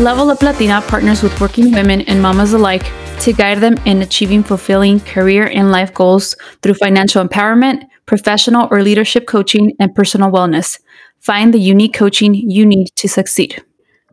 Level Up Latina partners with working women and mamas alike to guide them in achieving fulfilling career and life goals through financial empowerment, professional or leadership coaching, and personal wellness. Find the unique coaching you need to succeed.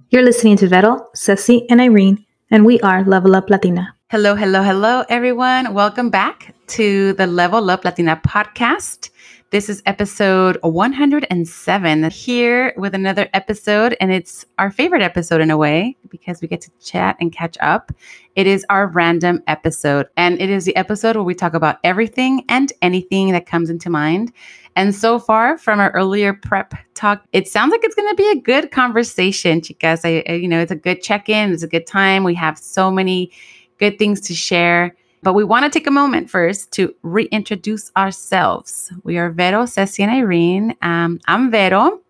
You're listening to Vero, Ceci, and Irene, and we are Level Up Latina. Hello, hello, hello, everyone. Welcome back to the Level Up Latina podcast. This is episode 107 here with another episode, and it's our favorite episode in a way because we get to chat and catch up. It is our random episode, and it is the episode where we talk about everything and anything that comes into mind. And so far from our earlier prep talk, it sounds like it's going to be a good conversation, chicas. I, I, you know, it's a good check in, it's a good time. We have so many good things to share. But we want to take a moment first to reintroduce ourselves. We are Vero, Ceci, and Irene. Um, I'm Vero.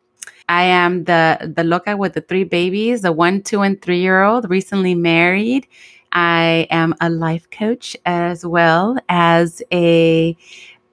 I am the the loca with the three babies, the one, two, and three year old, recently married. I am a life coach as well as a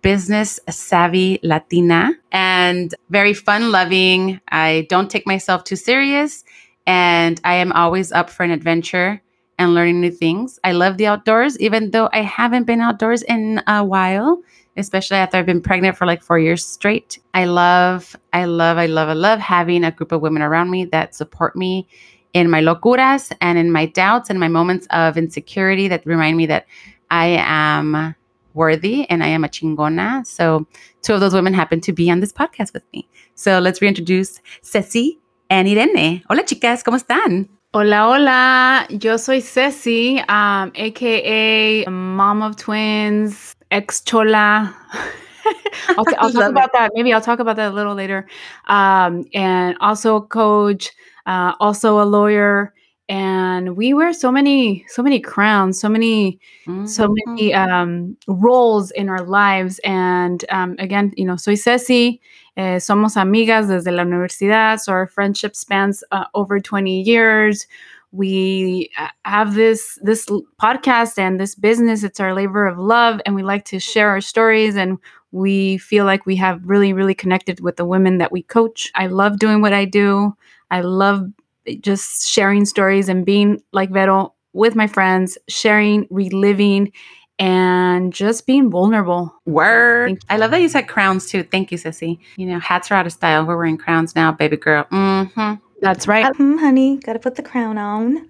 business savvy Latina and very fun loving. I don't take myself too serious and I am always up for an adventure and learning new things. I love the outdoors, even though I haven't been outdoors in a while, especially after I've been pregnant for like four years straight. I love, I love, I love, I love having a group of women around me that support me in my locuras and in my doubts and my moments of insecurity that remind me that I am worthy and I am a chingona. So, two of those women happen to be on this podcast with me. So, let's reintroduce Ceci and Irene. Hola, chicas, ¿cómo están? Hola, hola. Yo soy Ceci, um, aka mom of twins, ex chola. I'll, t- I'll talk about that. Maybe I'll talk about that a little later. Um, and also a coach, uh, also a lawyer. And we wear so many, so many crowns, so many, mm-hmm. so many um, roles in our lives. And um, again, you know, soy Ceci. Eh, somos amigas desde la universidad, so our friendship spans uh, over 20 years. We uh, have this this podcast and this business. It's our labor of love, and we like to share our stories. And we feel like we have really, really connected with the women that we coach. I love doing what I do. I love just sharing stories and being like Vero with my friends, sharing, reliving, and just being vulnerable. Word. I love that you said crowns too. Thank you, Ceci. You know, hats are out of style. We're wearing crowns now, baby girl. Mm-hmm. That's right. Um, honey, gotta put the crown on.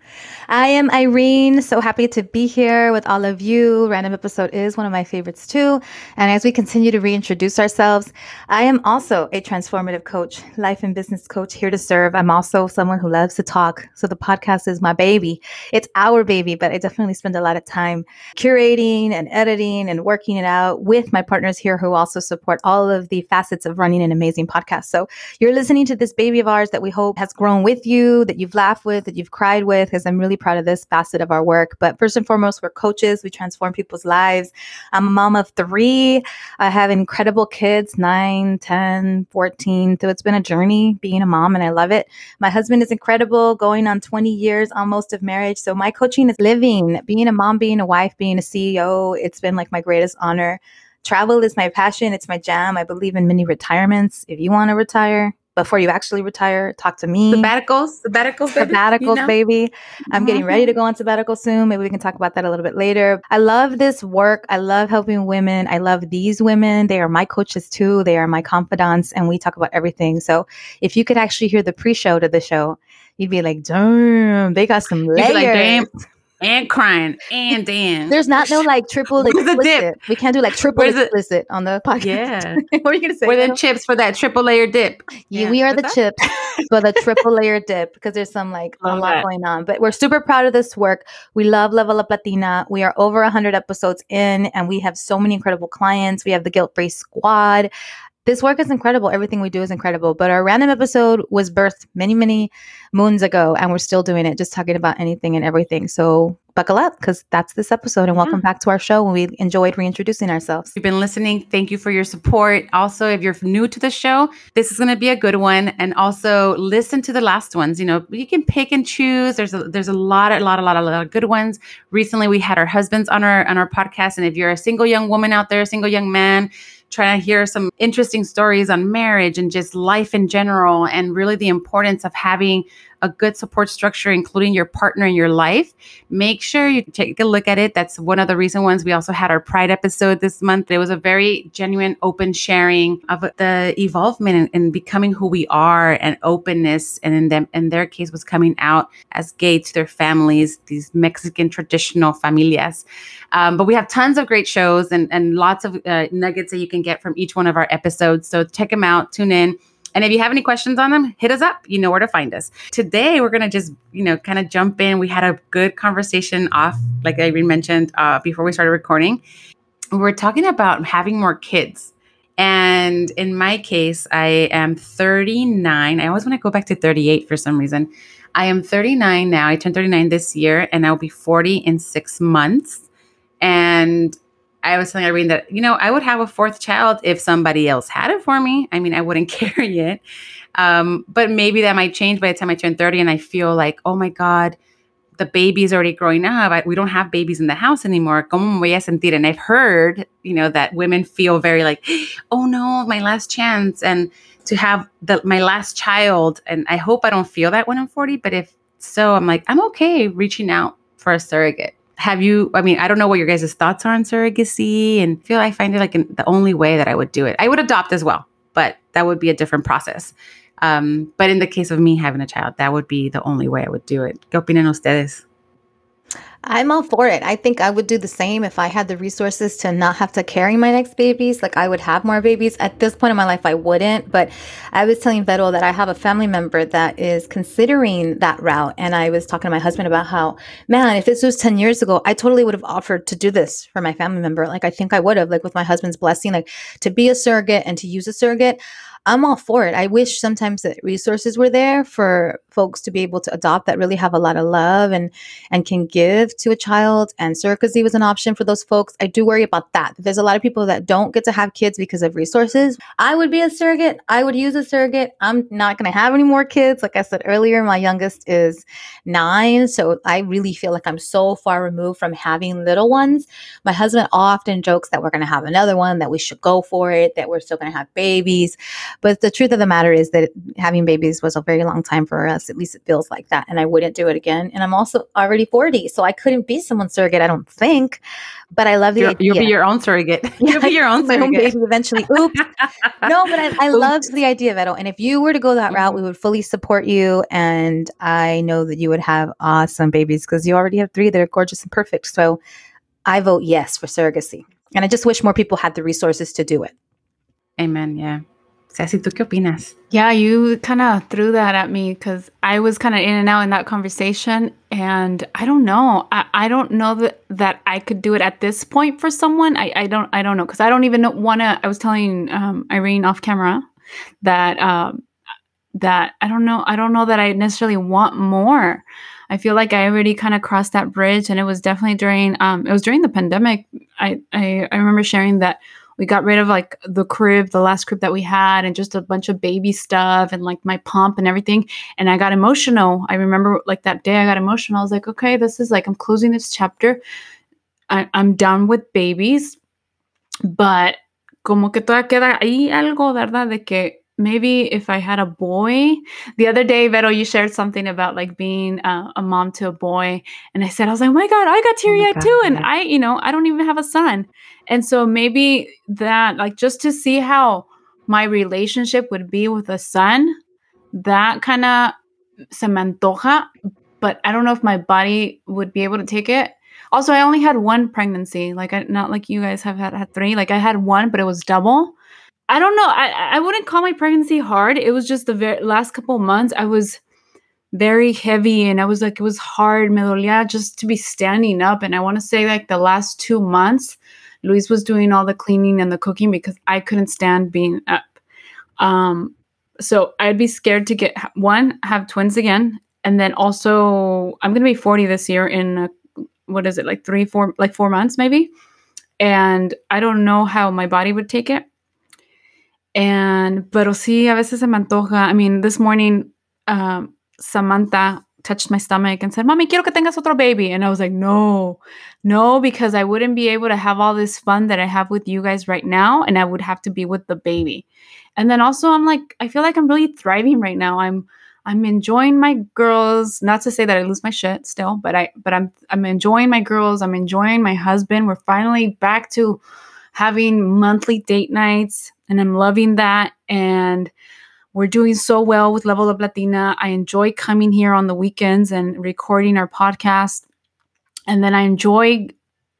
I am Irene. So happy to be here with all of you. Random episode is one of my favorites too. And as we continue to reintroduce ourselves, I am also a transformative coach, life and business coach here to serve. I'm also someone who loves to talk. So the podcast is my baby. It's our baby, but I definitely spend a lot of time curating and editing and working it out with my partners here who also support all of the facets of running an amazing podcast. So you're listening to this baby of ours that we hope has grown with you, that you've laughed with, that you've cried with, because I'm really proud of this facet of our work. But first and foremost, we're coaches. We transform people's lives. I'm a mom of three. I have incredible kids, 9, 10, 14. So it's been a journey being a mom and I love it. My husband is incredible, going on 20 years almost of marriage. So my coaching is living, being a mom, being a wife, being a CEO. It's been like my greatest honor. Travel is my passion. It's my jam. I believe in many retirements. If you want to retire, before you actually retire, talk to me. Sabbaticals, sabbaticals, baby. sabbaticals, you know? baby. I'm mm-hmm. getting ready to go on sabbatical soon. Maybe we can talk about that a little bit later. I love this work. I love helping women. I love these women. They are my coaches too. They are my confidants, and we talk about everything. So if you could actually hear the pre-show to the show, you'd be like, "Damn, they got some layers." Like, and crying and Dan. There's not no like triple explicit. We can't do like triple Where's explicit it? on the podcast. Yeah. what are you gonna say? We're the chips for that triple layer dip. Yeah, yeah. we are the that? chips for the triple layer dip because there's some like a lot going on. But we're super proud of this work. We love Level Up Latina. We are over 100 episodes in, and we have so many incredible clients. We have the Guilt Free Squad this work is incredible. Everything we do is incredible. But our random episode was birthed many, many moons ago, and we're still doing it, just talking about anything and everything. So buckle up because that's this episode. And welcome back to our show. We enjoyed reintroducing ourselves. You've been listening. Thank you for your support. Also, if you're new to the show, this is going to be a good one. And also listen to the last ones. You know, you can pick and choose. There's a there's a lot, a lot, a lot, a lot of good ones. Recently, we had our husbands on our on our podcast. And if you're a single young woman out there, a single young man trying to hear some interesting stories on marriage and just life in general, and really the importance of having a good support structure, including your partner in your life, make sure you take a look at it. That's one of the reason ones. We also had our Pride episode this month. It was a very genuine, open sharing of the evolvement and, becoming who we are and openness. And in them, in their case, was coming out as gay to their families, these Mexican traditional familias. Um, but we have tons of great shows and, and lots of uh, nuggets that you can get from each one of our episodes. So check them out, tune in. And if you have any questions on them, hit us up. You know where to find us. Today, we're going to just, you know, kind of jump in. We had a good conversation off, like Irene mentioned uh, before we started recording. We we're talking about having more kids. And in my case, I am 39. I always want to go back to 38 for some reason. I am 39 now. I turned 39 this year, and I'll be 40 in six months. And I was telling Irene that, you know, I would have a fourth child if somebody else had it for me. I mean, I wouldn't carry it. Um, but maybe that might change by the time I turn 30 and I feel like, oh my God, the baby's already growing up. I, we don't have babies in the house anymore. ¿Cómo voy a sentir? And I've heard, you know, that women feel very like, oh no, my last chance. And to have the, my last child. And I hope I don't feel that when I'm 40. But if so, I'm like, I'm okay reaching out for a surrogate have you i mean i don't know what your guys' thoughts are on surrogacy and feel i find it like an, the only way that i would do it. I would adopt as well but that would be a different process. Um, but in the case of me having a child that would be the only way i would do it. ¿Qué opinan ustedes I'm all for it. I think I would do the same if I had the resources to not have to carry my next babies. Like I would have more babies. At this point in my life, I wouldn't. But I was telling Vero that I have a family member that is considering that route. And I was talking to my husband about how, man, if this was 10 years ago, I totally would have offered to do this for my family member. Like I think I would have, like with my husband's blessing, like to be a surrogate and to use a surrogate. I'm all for it. I wish sometimes that resources were there for folks to be able to adopt that really have a lot of love and and can give to a child. And surrogacy was an option for those folks. I do worry about that. There's a lot of people that don't get to have kids because of resources. I would be a surrogate. I would use a surrogate. I'm not going to have any more kids. Like I said earlier, my youngest is nine, so I really feel like I'm so far removed from having little ones. My husband often jokes that we're going to have another one, that we should go for it, that we're still going to have babies. But the truth of the matter is that having babies was a very long time for us. At least it feels like that. And I wouldn't do it again. And I'm also already 40. So I couldn't be someone's surrogate, I don't think. But I love the idea. You'll be your own surrogate. You'll be your own surrogate. own baby eventually. Oops. no, but I, I loved the idea, Vero. And if you were to go that mm-hmm. route, we would fully support you. And I know that you would have awesome babies because you already have three that are gorgeous and perfect. So I vote yes for surrogacy. And I just wish more people had the resources to do it. Amen. Yeah. Ceci, ¿tú qué opinas? Yeah, you kind of threw that at me because I was kind of in and out in that conversation. And I don't know. I, I don't know that, that I could do it at this point for someone. I, I don't I don't know because I don't even want to. I was telling um, Irene off camera that um, that I don't know. I don't know that I necessarily want more. I feel like I already kind of crossed that bridge, and it was definitely during um, it was during the pandemic. I, I I remember sharing that we got rid of like the crib, the last crib that we had, and just a bunch of baby stuff and like my pump and everything. And I got emotional. I remember like that day I got emotional. I was like, okay, this is like, I'm closing this chapter. I, I'm done with babies. But como que todavía queda ahí algo, ¿verdad? De que maybe if I had a boy, the other day, Vero, you shared something about like being uh, a mom to a boy, and I said, I was like, oh my god, I got teary eyed oh too, and I, you know, I don't even have a son, and so maybe that, like, just to see how my relationship would be with a son, that kind of se me antoja, but I don't know if my body would be able to take it. Also, I only had one pregnancy, like I, not like you guys have had, had three. Like I had one, but it was double. I don't know. I I wouldn't call my pregnancy hard. It was just the very last couple months I was very heavy and I was like it was hard, me dolía just to be standing up. And I want to say like the last two months, Luis was doing all the cleaning and the cooking because I couldn't stand being up. Um, so I'd be scared to get one have twins again, and then also I'm gonna be 40 this year in a, what is it like three four like four months maybe, and I don't know how my body would take it. And, pero sí, a veces se me antoja. I mean, this morning, um, Samantha touched my stomach and said, Mommy, quiero que tengas otro baby. And I was like, No, no, because I wouldn't be able to have all this fun that I have with you guys right now. And I would have to be with the baby. And then also, I'm like, I feel like I'm really thriving right now. I'm, I'm enjoying my girls. Not to say that I lose my shit still, but I, but I'm, I'm enjoying my girls. I'm enjoying my husband. We're finally back to having monthly date nights, and I'm loving that. And we're doing so well with Level Up Latina. I enjoy coming here on the weekends and recording our podcast. And then I enjoy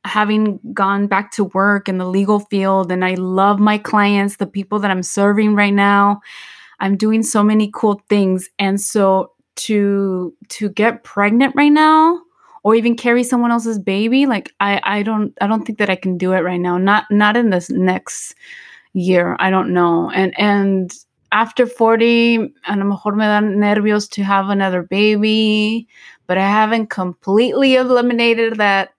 having gone back to work in the legal field. And I love my clients, the people that I'm serving right now. I'm doing so many cool things. And so to to get pregnant right now or even carry someone else's baby, like I I don't I don't think that I can do it right now. Not not in this next year. I don't know. And and after 40, a lo mejor me dan nervios to have another baby, but I haven't completely eliminated that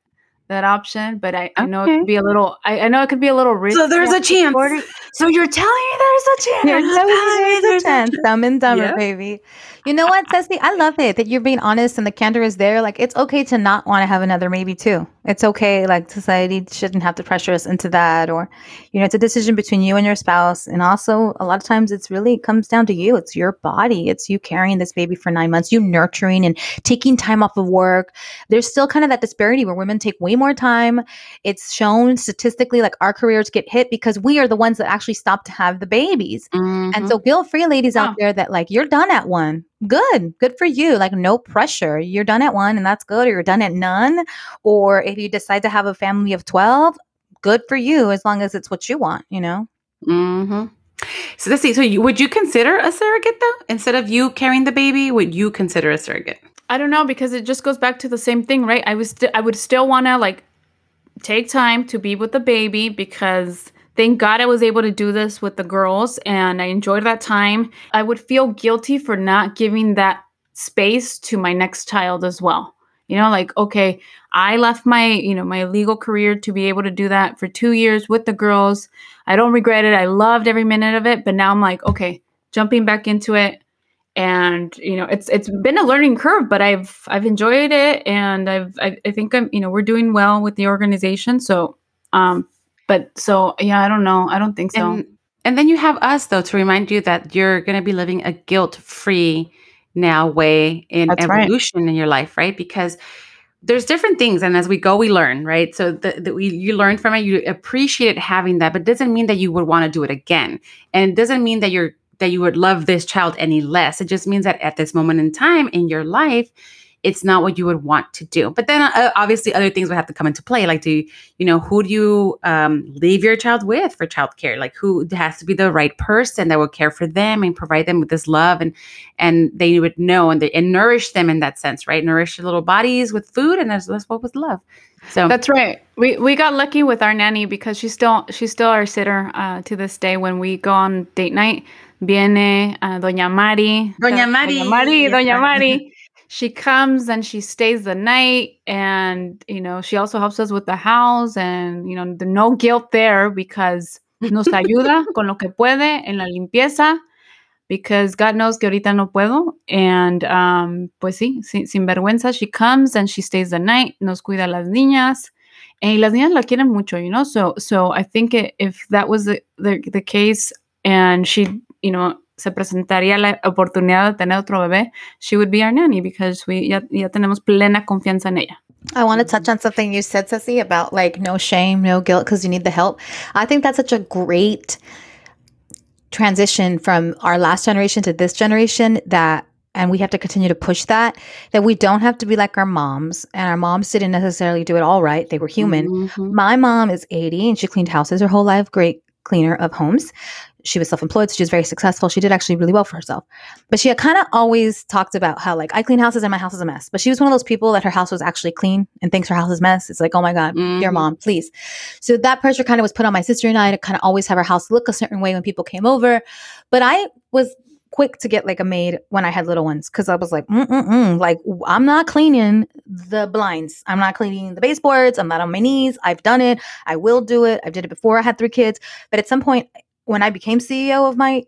that option, but I, okay. I know it could be a little. I, I, know it could be a little risky. So there's a chance. 40. So you're telling me there's a chance. You're telling me there's a chance. Dumb and dumber, yeah. baby. You know what, Ceci? I love it that you're being honest and the candor is there. Like it's okay to not want to have another maybe too. It's okay. Like society shouldn't have to pressure us into that, or you know, it's a decision between you and your spouse. And also, a lot of times, it's really comes down to you. It's your body. It's you carrying this baby for nine months, you nurturing and taking time off of work. There's still kind of that disparity where women take way more time. It's shown statistically, like our careers get hit because we are the ones that actually stop to have the babies. Mm-hmm. And so, feel free, ladies out there, that like you're done at one good good for you like no pressure you're done at one and that's good or you're done at none or if you decide to have a family of 12 good for you as long as it's what you want you know mm-hmm. So let's see so you, would you consider a surrogate though instead of you carrying the baby would you consider a surrogate i don't know because it just goes back to the same thing right i was st- i would still want to like take time to be with the baby because Thank God I was able to do this with the girls and I enjoyed that time. I would feel guilty for not giving that space to my next child as well. You know, like, okay, I left my, you know, my legal career to be able to do that for two years with the girls. I don't regret it. I loved every minute of it. But now I'm like, okay, jumping back into it. And, you know, it's it's been a learning curve, but I've I've enjoyed it and I've I, I think I'm, you know, we're doing well with the organization. So um but so yeah, I don't know. I don't think so. And, and then you have us though to remind you that you're going to be living a guilt-free now way in That's evolution right. in your life, right? Because there's different things and as we go we learn right? So that we you learn from it you appreciate it having that but doesn't mean that you would want to do it again. And it doesn't mean that you're that you would love this child any less. It just means that at this moment in time in your life it's not what you would want to do. But then uh, obviously other things would have to come into play. Like, do you, you know, who do you um, leave your child with for childcare? Like, who has to be the right person that will care for them and provide them with this love and and they would know and they and nourish them in that sense, right? Nourish your little bodies with food and as, as well with love. So that's right. We we got lucky with our nanny because she's still she's still our sitter uh, to this day. When we go on date night, viene uh, Doña Mari, Doña Mari, Doña Mari, Doña Mari she comes and she stays the night and you know she also helps us with the house and you know the no guilt there because nos ayuda con lo que puede en la limpieza because God knows que ahorita no puedo. And um, pues sí sin, sin, vergüenza she comes and she stays the night nos cuida las niñas. And las niñas la quieren mucho you know so so I think if that was the, the, the case and she you know se presentaría la oportunidad de tener otro bebé, she would be our nanny because we ya, ya tenemos plena confianza en ella. I want to touch on something you said, Ceci, about like no shame, no guilt because you need the help. I think that's such a great transition from our last generation to this generation that and we have to continue to push that that we don't have to be like our moms and our moms didn't necessarily do it all right they were human mm-hmm. my mom is 80 and she cleaned houses her whole life great cleaner of homes she was self-employed so she was very successful. She did actually really well for herself. But she had kind of always talked about how like i clean houses and my house is a mess. But she was one of those people that her house was actually clean and thinks her house is mess. It's like oh my god mm-hmm. dear mom please. So that pressure kind of was put on my sister and i to kind of always have our house look a certain way when people came over. But i was quick to get like a maid when I had little ones because I was like, Mm-mm-mm. like I'm not cleaning the blinds, I'm not cleaning the baseboards, I'm not on my knees. I've done it, I will do it. I did it before I had three kids, but at some point when I became CEO of my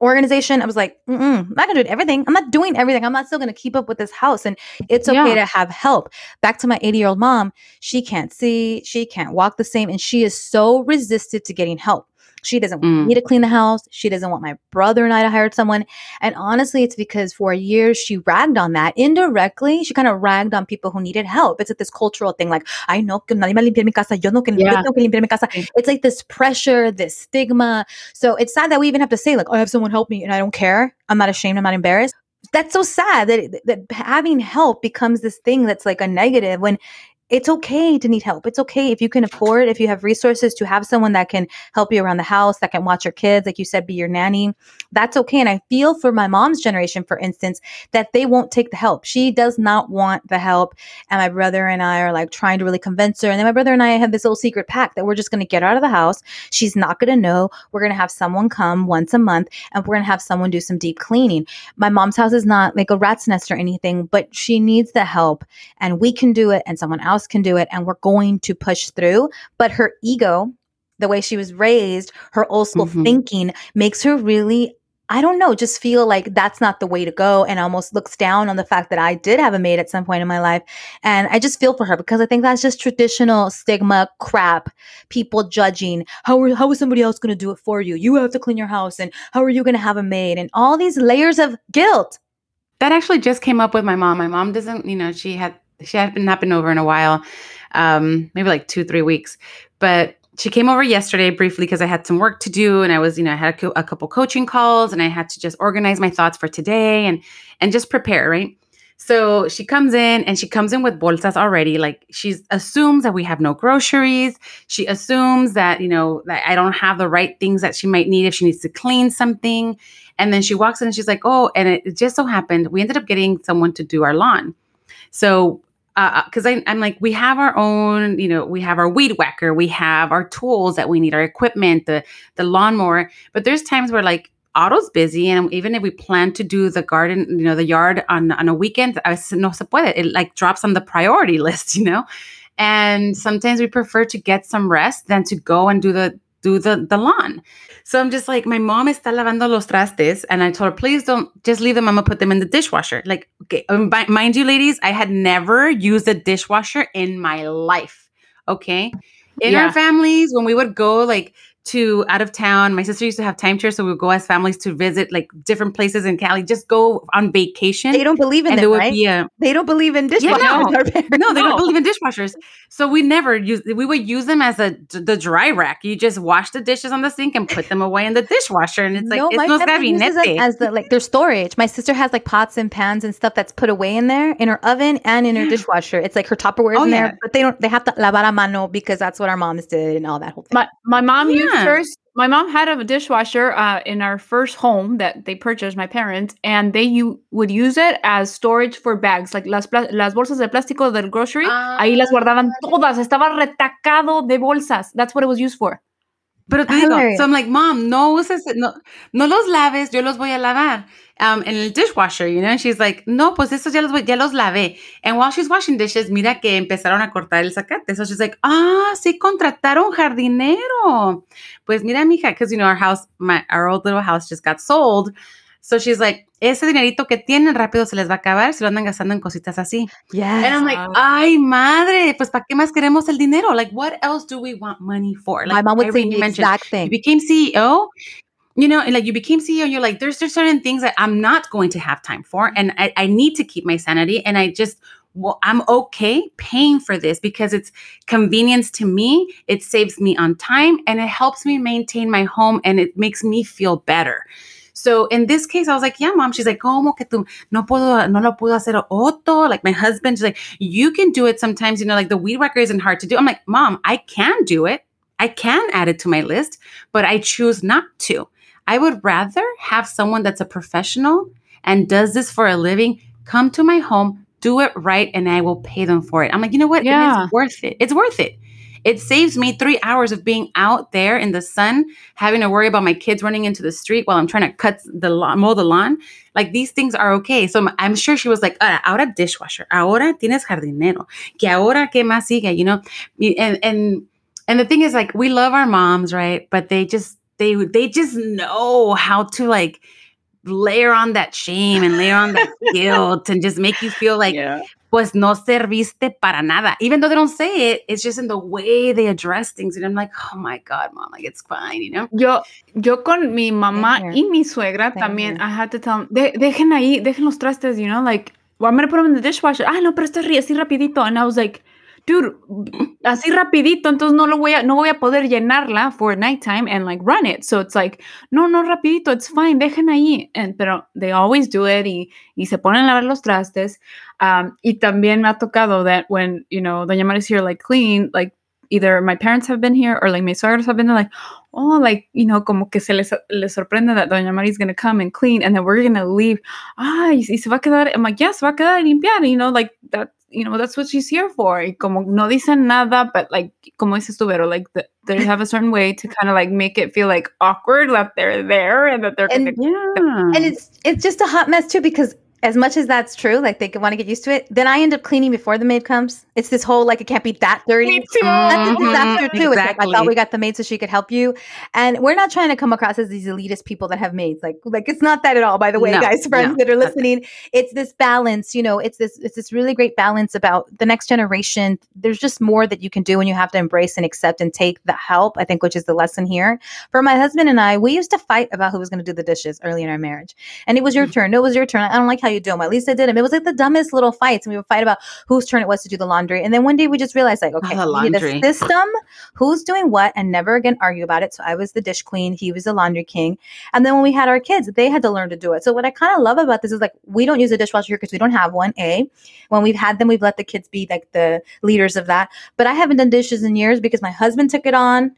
organization. I was like, Mm-mm, I'm not gonna do everything. I'm not doing everything. I'm not still gonna keep up with this house. And it's okay yeah. to have help. Back to my 80 year old mom, she can't see, she can't walk the same, and she is so resisted to getting help. She doesn't want mm. me to clean the house. She doesn't want my brother and I to hire someone. And honestly, it's because for years she ragged on that indirectly. She kind of ragged on people who needed help. It's like this cultural thing, like I know que nadie me limpiar mi casa. Yo no que, yeah. que limpiar mi casa. It's like this pressure, this stigma. So it's sad that we even have to say like, oh, I have someone help me, and I don't care. I'm not ashamed. I'm not embarrassed that's so sad that that having help becomes this thing that's like a negative when it's okay to need help. It's okay if you can afford, if you have resources to have someone that can help you around the house, that can watch your kids, like you said, be your nanny. That's okay. And I feel for my mom's generation, for instance, that they won't take the help. She does not want the help. And my brother and I are like trying to really convince her. And then my brother and I have this little secret pact that we're just going to get out of the house. She's not going to know. We're going to have someone come once a month and we're going to have someone do some deep cleaning. My mom's house is not like a rat's nest or anything, but she needs the help and we can do it and someone else can do it and we're going to push through. But her ego, the way she was raised, her old school mm-hmm. thinking makes her really I don't know, just feel like that's not the way to go and almost looks down on the fact that I did have a maid at some point in my life. And I just feel for her because I think that's just traditional stigma crap, people judging. How are, how is somebody else going to do it for you? You have to clean your house and how are you going to have a maid and all these layers of guilt. That actually just came up with my mom. My mom doesn't, you know, she had she had not been over in a while, um, maybe like two, three weeks. But she came over yesterday briefly because I had some work to do, and I was, you know, I had a, co- a couple coaching calls, and I had to just organize my thoughts for today and and just prepare, right? So she comes in and she comes in with bolsas already. Like she assumes that we have no groceries. She assumes that, you know, that I don't have the right things that she might need if she needs to clean something. And then she walks in and she's like, oh, and it, it just so happened we ended up getting someone to do our lawn. So because uh, I'm like, we have our own, you know, we have our weed whacker, we have our tools that we need, our equipment, the the lawnmower. But there's times where like Otto's busy, and even if we plan to do the garden, you know, the yard on on a weekend, I no se puede. It like drops on the priority list, you know. And sometimes we prefer to get some rest than to go and do the do the the lawn. So I'm just like, my mom está lavando los trastes. And I told her, please don't just leave them. I'm going to put them in the dishwasher. Like, okay, um, mind you, ladies, I had never used a dishwasher in my life. Okay. In yeah. our families, when we would go like to out of town. My sister used to have timeshares, so we would go as families to visit like different places in Cali. Just go on vacation. They don't believe in them, right? A, they don't believe in dishwashers. Yeah, no. no, they don't believe in dishwashers. So we never use. We would use them as a the dry rack. You just wash the dishes on the sink and put them away in the dishwasher, and it's like no, it's no gabinete. As the like their storage. My sister has like pots and pans and stuff that's put away in there in her oven and in her dishwasher. It's like her Tupperware oh, in yeah. there, but they don't. They have to lavar a mano because that's what our moms did and all that whole thing. My my mom yeah. used first my mom had a dishwasher uh, in our first home that they purchased my parents and they u- would use it as storage for bags like las, las bolsas de plástico del grocery uh, ahí las guardaban todas estaba retacado de bolsas. That's what it was used for Pero te digo, so I'm like, mom, no uses, no, no los laves, yo los voy a lavar um, en el dishwasher, you know? And she's like, no, pues esos ya los, voy, ya los lavé. And while she's washing dishes, mira que empezaron a cortar el zacate. So she's like, ah, sí contrataron jardinero. Pues mira, mija, because, you know, our house, my, our old little house just got sold. So she's like, ese dinerito que tienen rápido se les va a acabar si lo andan gastando en cositas así. Yeah. And I'm like, ay, madre, pues ¿para qué más queremos el dinero? Like, what else do we want money for? Like, My mom would say the exact thing. You became CEO, you know, and like you became CEO, and you're like, there's there's certain things that I'm not going to have time for, and I, I need to keep my sanity, and I just well, I'm okay paying for this because it's convenience to me. It saves me on time and it helps me maintain my home and it makes me feel better. So in this case, I was like, yeah, mom. She's like, ¿cómo que tú no puedo, no lo puedo hacer Otto? Like my husband, she's like, you can do it sometimes, you know, like the weed whacker isn't hard to do. I'm like, mom, I can do it. I can add it to my list, but I choose not to. I would rather have someone that's a professional and does this for a living come to my home, do it right, and I will pay them for it. I'm like, you know what? Yeah. It's worth it. It's worth it. It saves me three hours of being out there in the sun, having to worry about my kids running into the street while I'm trying to cut the lawn, mow the lawn. Like these things are okay. So I'm sure she was like, ah, ahora dishwasher, ahora tienes jardinero, que ahora que más sigue, you know? And, and, and the thing is like, we love our moms, right? But they just, they they just know how to like layer on that shame and layer on that guilt and just make you feel like yeah. Pues no serviste para nada. Even though they don't say it, it's just in the way they address things. And I'm like, oh my God, mom, like it's fine, you know? Yo, yo con mi mamá y mi suegra también, here. I had to tell them, de, dejen ahí, dejen los trastes, you know, like, well, I'm going to put them in the dishwasher. Ah, no, pero esto es así rapidito. And I was like, dude, así rapidito, entonces no lo voy a, no voy a poder llenarla for nighttime and like run it. So it's like, no, no, rapidito, it's fine, dejen ahí. And, pero they always do it y, y se ponen a lavar los trastes. Um, y también me ha tocado that when, you know, Doña Mari's here like clean, like either my parents have been here or like my suegros have been there, like, oh, like, you know, como que se les, les sorprende that Doña Mari's going to come and clean and then we're going to leave. Ah, y, se va a quedar, I'm like, yeah, se va a quedar you know, like that you know, that's what she's here for. Y como no dicen nada, but like, como dices tú, Vero, like the, they have a certain way to kind of like make it feel like awkward that they're there and that they're and, yeah. and it's it's just a hot mess too because as much as that's true, like they want to get used to it, then I end up cleaning before the maid comes. It's this whole like it can't be that dirty. Me too. That's a disaster too. Exactly. It's like I thought we got the maid so she could help you, and we're not trying to come across as these elitist people that have maids. Like like it's not that at all. By the way, no, guys, friends no, that are listening, it's this balance. You know, it's this it's this really great balance about the next generation. There's just more that you can do, and you have to embrace and accept and take the help. I think, which is the lesson here. For my husband and I, we used to fight about who was going to do the dishes early in our marriage, and it was your mm-hmm. turn. No, it was your turn. I don't like how you do them. At least I did them. It was like the dumbest little fights, and we would fight about whose turn it was to do the laundry. And then one day we just realized, like, okay, oh, we need a system, who's doing what, and never again argue about it. So I was the dish queen, he was the laundry king. And then when we had our kids, they had to learn to do it. So what I kind of love about this is like we don't use a dishwasher here because we don't have one. A, when we've had them, we've let the kids be like the leaders of that. But I haven't done dishes in years because my husband took it on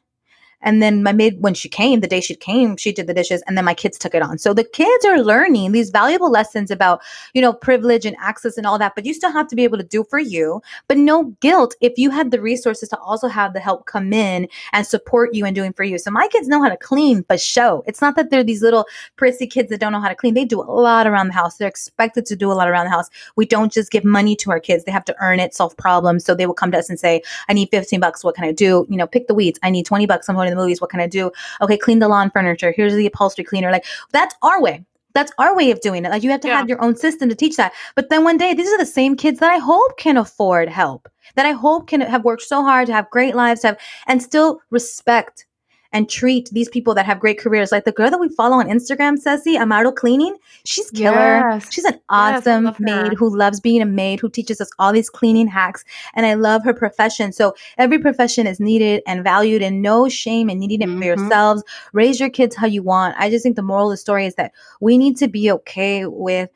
and then my maid, when she came, the day she came, she did the dishes and then my kids took it on. So the kids are learning these valuable lessons about, you know, privilege and access and all that, but you still have to be able to do for you, but no guilt if you had the resources to also have the help come in and support you and doing for you. So my kids know how to clean, but show. It's not that they're these little prissy kids that don't know how to clean. They do a lot around the house. They're expected to do a lot around the house. We don't just give money to our kids. They have to earn it, solve problems. So they will come to us and say, I need 15 bucks. What can I do? You know, pick the weeds. I need 20 bucks. I'm going to the movies. What can I do? Okay, clean the lawn furniture. Here's the upholstery cleaner. Like that's our way. That's our way of doing it. Like you have to yeah. have your own system to teach that. But then one day, these are the same kids that I hope can afford help, that I hope can have worked so hard to have great lives, have and still respect and treat these people that have great careers. Like the girl that we follow on Instagram, Ceci Amaro Cleaning, she's killer. Yes. She's an awesome yes, maid who loves being a maid, who teaches us all these cleaning hacks. And I love her profession. So every profession is needed and valued and no shame in needing it mm-hmm. for yourselves. Raise your kids how you want. I just think the moral of the story is that we need to be okay with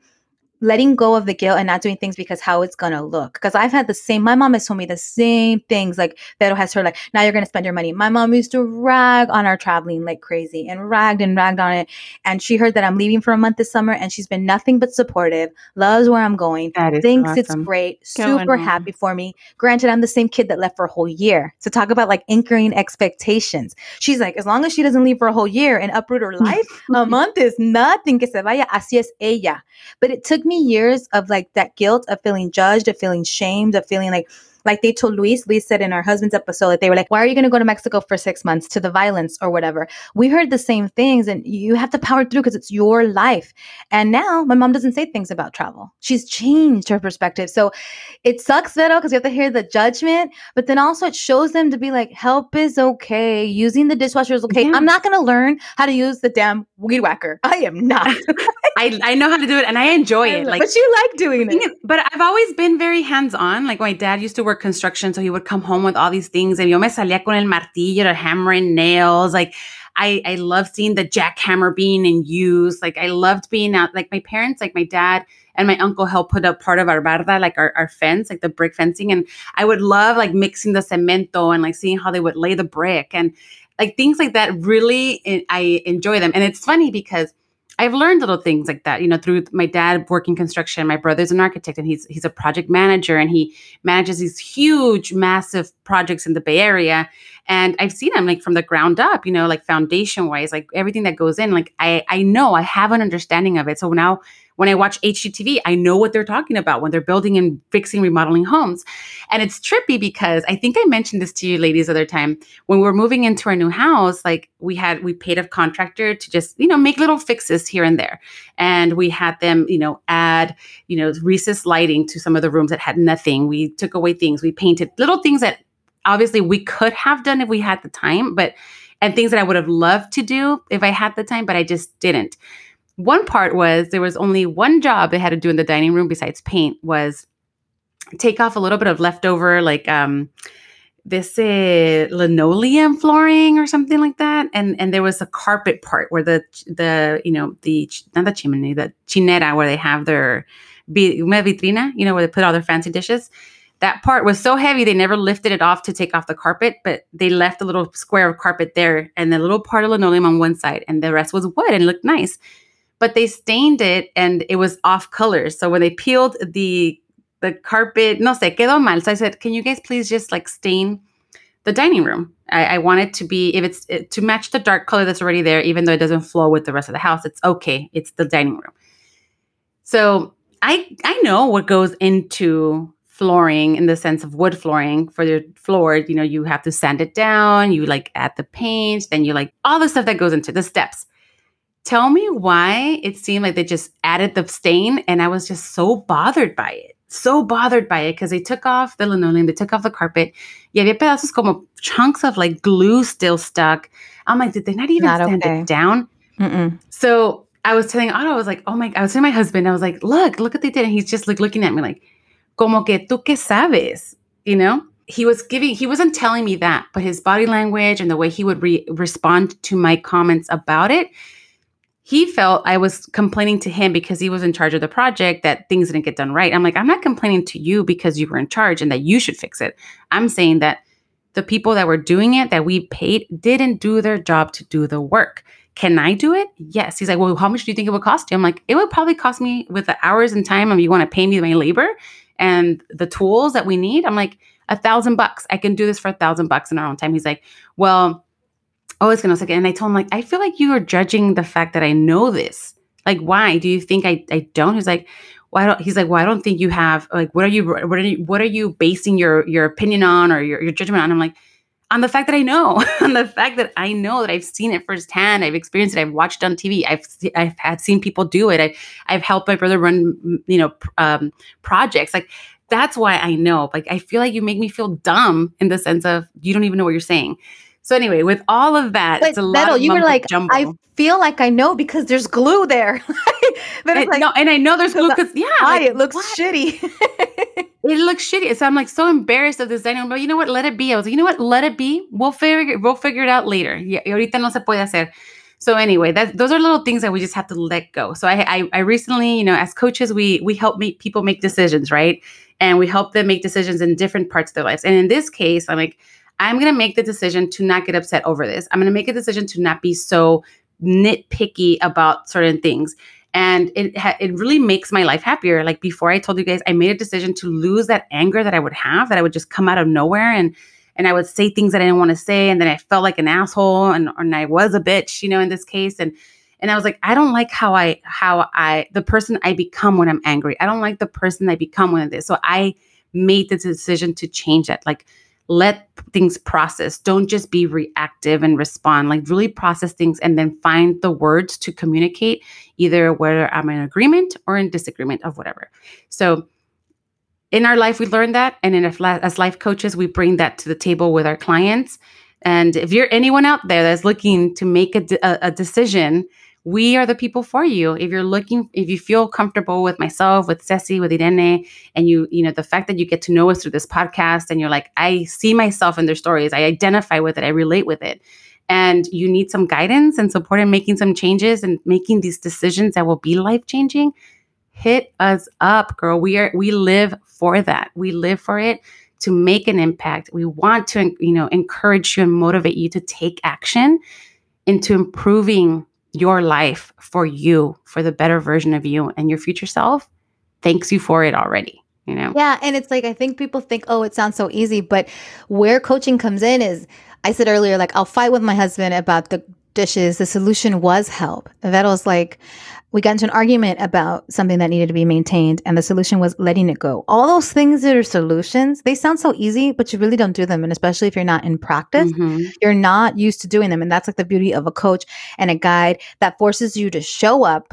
letting go of the guilt and not doing things because how it's gonna look. Because I've had the same. My mom has told me the same things. Like Vero has her like, now you're gonna spend your money. My mom used to rag on our traveling like crazy and ragged and ragged on it. And she heard that I'm leaving for a month this summer, and she's been nothing but supportive. Loves where I'm going. thinks awesome. it's great. super happy for me. Granted, I'm the same kid that left for a whole year. So talk about like anchoring expectations. She's like, as long as she doesn't leave for a whole year and uproot her life, a month is nothing. Que se vaya. Así es ella. But it took me me years of like that guilt of feeling judged, of feeling shamed, of feeling like like they told Luis, Luis said in our husband's episode that they were like, why are you going to go to Mexico for six months to the violence or whatever? We heard the same things and you have to power through because it's your life. And now my mom doesn't say things about travel. She's changed her perspective. So it sucks, Vero, because you have to hear the judgment, but then also it shows them to be like, help is okay. Using the dishwasher is okay. Yeah. I'm not going to learn how to use the damn weed whacker. I am not. I, I know how to do it and I enjoy it. Like, but you like doing it. But I've always been very hands on. Like my dad used to work work construction, so he would come home with all these things, and yo me salía con el martillo, hammering nails. Like I, I love seeing the jackhammer being in use. Like I loved being out. Like my parents, like my dad and my uncle helped put up part of our barda, like our, our fence, like the brick fencing. And I would love like mixing the cemento and like seeing how they would lay the brick and like things like that. Really, eh, I enjoy them. And it's funny because I've learned little things like that, you know, through my dad working construction. My brother's an architect and he's he's a project manager and he manages these huge, massive projects in the Bay Area. And I've seen them like from the ground up, you know, like foundation wise, like everything that goes in. Like I I know I have an understanding of it. So now when I watch HGTV, I know what they're talking about when they're building and fixing, remodeling homes. And it's trippy because I think I mentioned this to you ladies other time. When we are moving into our new house, like we had, we paid a contractor to just, you know, make little fixes here and there. And we had them, you know, add, you know, recessed lighting to some of the rooms that had nothing. We took away things, we painted little things that obviously we could have done if we had the time, but and things that I would have loved to do if I had the time, but I just didn't. One part was there was only one job they had to do in the dining room besides paint was take off a little bit of leftover like um this is linoleum flooring or something like that and and there was a carpet part where the the you know the not the chimney the chinera where they have their una vitrina you know where they put all their fancy dishes that part was so heavy they never lifted it off to take off the carpet but they left a little square of carpet there and the little part of linoleum on one side and the rest was wood and looked nice but they stained it and it was off color. So when they peeled the the carpet, no sé, quedó mal. So I said, can you guys please just like stain the dining room? I, I want it to be if it's it, to match the dark color that's already there, even though it doesn't flow with the rest of the house. It's okay. It's the dining room. So I I know what goes into flooring in the sense of wood flooring for your floor you know you have to sand it down you like add the paint then you like all the stuff that goes into the steps Tell me why it seemed like they just added the stain and I was just so bothered by it. So bothered by it because they took off the linoleum, they took off the carpet. Y había pedazos como chunks of like glue still stuck. I'm like, did they not even not sand okay. it down? Mm-mm. So I was telling Otto, I was like, oh my, I was telling my husband, I was like, look, look what they did. And he's just like looking at me like, como que tú que sabes, you know? He was giving, he wasn't telling me that, but his body language and the way he would re- respond to my comments about it, he felt I was complaining to him because he was in charge of the project that things didn't get done right. I'm like, I'm not complaining to you because you were in charge and that you should fix it. I'm saying that the people that were doing it, that we paid, didn't do their job to do the work. Can I do it? Yes. He's like, Well, how much do you think it would cost you? I'm like, It would probably cost me with the hours and time. I you want to pay me my labor and the tools that we need. I'm like, a thousand bucks. I can do this for a thousand bucks in our own time. He's like, Well, oh, it's gonna suck. And I told him like, I feel like you are judging the fact that I know this. Like, why do you think I, I don't? He's like, why don't? He's like, well, I don't think you have. Like, what are you? What are you? What are you basing your your opinion on or your, your judgment on? I'm like, on the fact that I know, on the fact that I know that I've seen it firsthand, I've experienced it, I've watched on TV, I've I've had seen people do it, I've I've helped my brother run, you know, um, projects. Like that's why I know. Like I feel like you make me feel dumb in the sense of you don't even know what you're saying. So anyway, with all of that, but it's a lot you were like, jumbo. I feel like I know because there's glue there. but and, like, no, and I know there's glue because yeah, like, it looks what? shitty. it looks shitty. So I'm like so embarrassed of this But you know what? Let it be. I was like, you know what? Let it be. We'll figure we'll figure it out later. Yeah, ahorita no se puede hacer. So anyway, that those are little things that we just have to let go. So I, I, I recently, you know, as coaches, we we help make people make decisions, right? And we help them make decisions in different parts of their lives. And in this case, I'm like, I'm to make the decision to not get upset over this. I'm to make a decision to not be so nitpicky about certain things. And it ha- it really makes my life happier. Like before, I told you guys, I made a decision to lose that anger that I would have, that I would just come out of nowhere and and I would say things that I didn't want to say, and then I felt like an asshole, and and I was a bitch, you know, in this case, and and I was like, I don't like how I how I the person I become when I'm angry. I don't like the person I become when this. So I made the decision to change that. Like let things process. Don't just be reactive and respond. Like really process things and then find the words to communicate either whether I'm in agreement or in disagreement of whatever. So in our life, we learn that. And in a, as life coaches, we bring that to the table with our clients. And if you're anyone out there that's looking to make a, a, a decision we are the people for you. If you're looking, if you feel comfortable with myself, with Ceci, with Irene, and you, you know, the fact that you get to know us through this podcast and you're like, I see myself in their stories, I identify with it, I relate with it. And you need some guidance and support in making some changes and making these decisions that will be life changing, hit us up, girl. We are, we live for that. We live for it to make an impact. We want to, you know, encourage you and motivate you to take action into improving your life for you, for the better version of you and your future self thanks you for it already. You know? Yeah. And it's like, I think people think, oh, it sounds so easy. But where coaching comes in is, I said earlier, like, I'll fight with my husband about the dishes, the solution was help. Vero's like, we got into an argument about something that needed to be maintained, and the solution was letting it go. All those things that are solutions, they sound so easy, but you really don't do them. And especially if you're not in practice, mm-hmm. you're not used to doing them. And that's like the beauty of a coach and a guide that forces you to show up,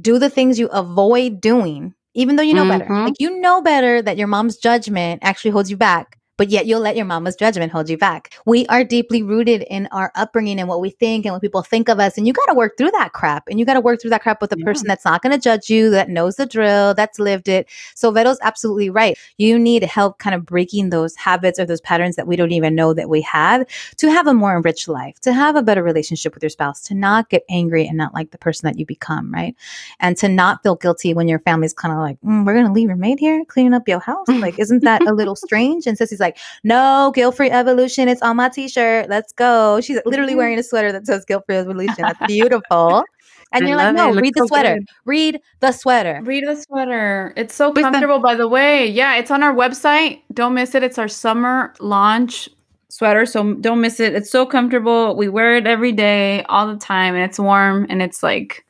do the things you avoid doing, even though you know mm-hmm. better. Like you know better that your mom's judgment actually holds you back but yet you'll let your mama's judgment hold you back. We are deeply rooted in our upbringing and what we think and what people think of us. And you got to work through that crap. And you got to work through that crap with a yeah. person that's not going to judge you, that knows the drill, that's lived it. So Vero's absolutely right. You need help kind of breaking those habits or those patterns that we don't even know that we have to have a more enriched life, to have a better relationship with your spouse, to not get angry and not like the person that you become, right? And to not feel guilty when your family's kind of like, mm, we're going to leave your maid here cleaning up your house. Like, isn't that a little strange? And Ceci's like, no, guilt free evolution. It's on my t shirt. Let's go. She's literally mm-hmm. wearing a sweater that says guilt free evolution. That's beautiful. And I you're like, no, read the so sweater. Good. Read the sweater. Read the sweater. It's so comfortable, by the way. Yeah, it's on our website. Don't miss it. It's our summer launch sweater. So don't miss it. It's so comfortable. We wear it every day, all the time, and it's warm and it's like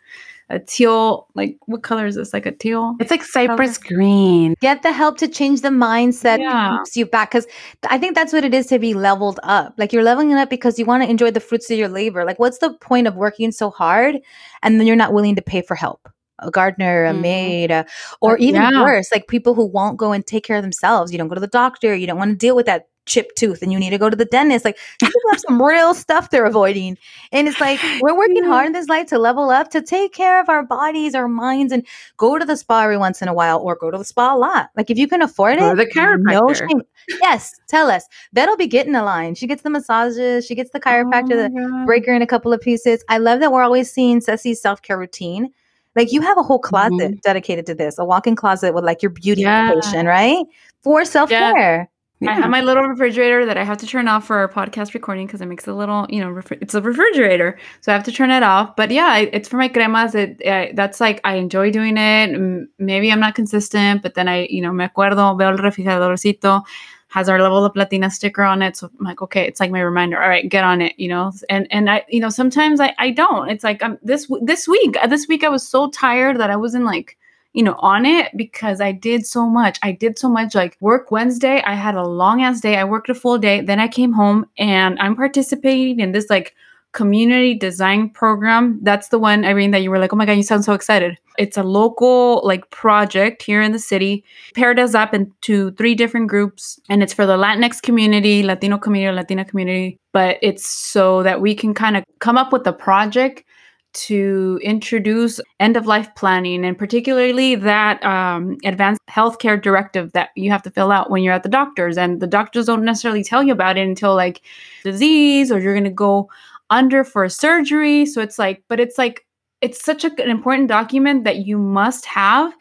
a teal like what color is this like a teal it's like cypress color? green get the help to change the mindset yeah. keeps you back because i think that's what it is to be leveled up like you're leveling it up because you want to enjoy the fruits of your labor like what's the point of working so hard and then you're not willing to pay for help a gardener, a mm-hmm. maid, uh, or even yeah. worse, like people who won't go and take care of themselves. You don't go to the doctor. You don't want to deal with that chipped tooth and you need to go to the dentist. Like people have some real stuff they're avoiding. And it's like we're working hard in this life to level up, to take care of our bodies, our minds, and go to the spa every once in a while or go to the spa a lot. Like if you can afford it, the chiropractor. No. Yes, tell us. That'll be getting a line. She gets the massages, she gets the chiropractor, oh the breaker in a couple of pieces. I love that we're always seeing Ceci's self-care routine. Like you have a whole closet mm-hmm. dedicated to this, a walk-in closet with like your beauty yeah. right? For self-care. Yeah. Yeah. I have my little refrigerator that I have to turn off for our podcast recording because it makes a little, you know, ref- it's a refrigerator, so I have to turn it off. But yeah, it's for my cremas. It, that's like I enjoy doing it. Maybe I'm not consistent, but then I, you know, me acuerdo, veo el refrigeradorcito has our Level Up Latina sticker on it. So I'm like, okay, it's like my reminder. All right, get on it, you know. And and I, you know, sometimes I I don't. It's like I'm this this week. This week I was so tired that I wasn't like you know, on it because I did so much. I did so much like work Wednesday. I had a long ass day. I worked a full day. Then I came home and I'm participating in this like community design program. That's the one, Irene, that you were like, oh my God, you sound so excited. It's a local like project here in the city, paired us up into three different groups. And it's for the Latinx community, Latino community, Latina community. But it's so that we can kind of come up with a project to introduce end of life planning and particularly that um, advanced healthcare directive that you have to fill out when you're at the doctors. And the doctors don't necessarily tell you about it until like disease or you're going to go under for a surgery. So it's like but it's like it's such a, an important document that you must have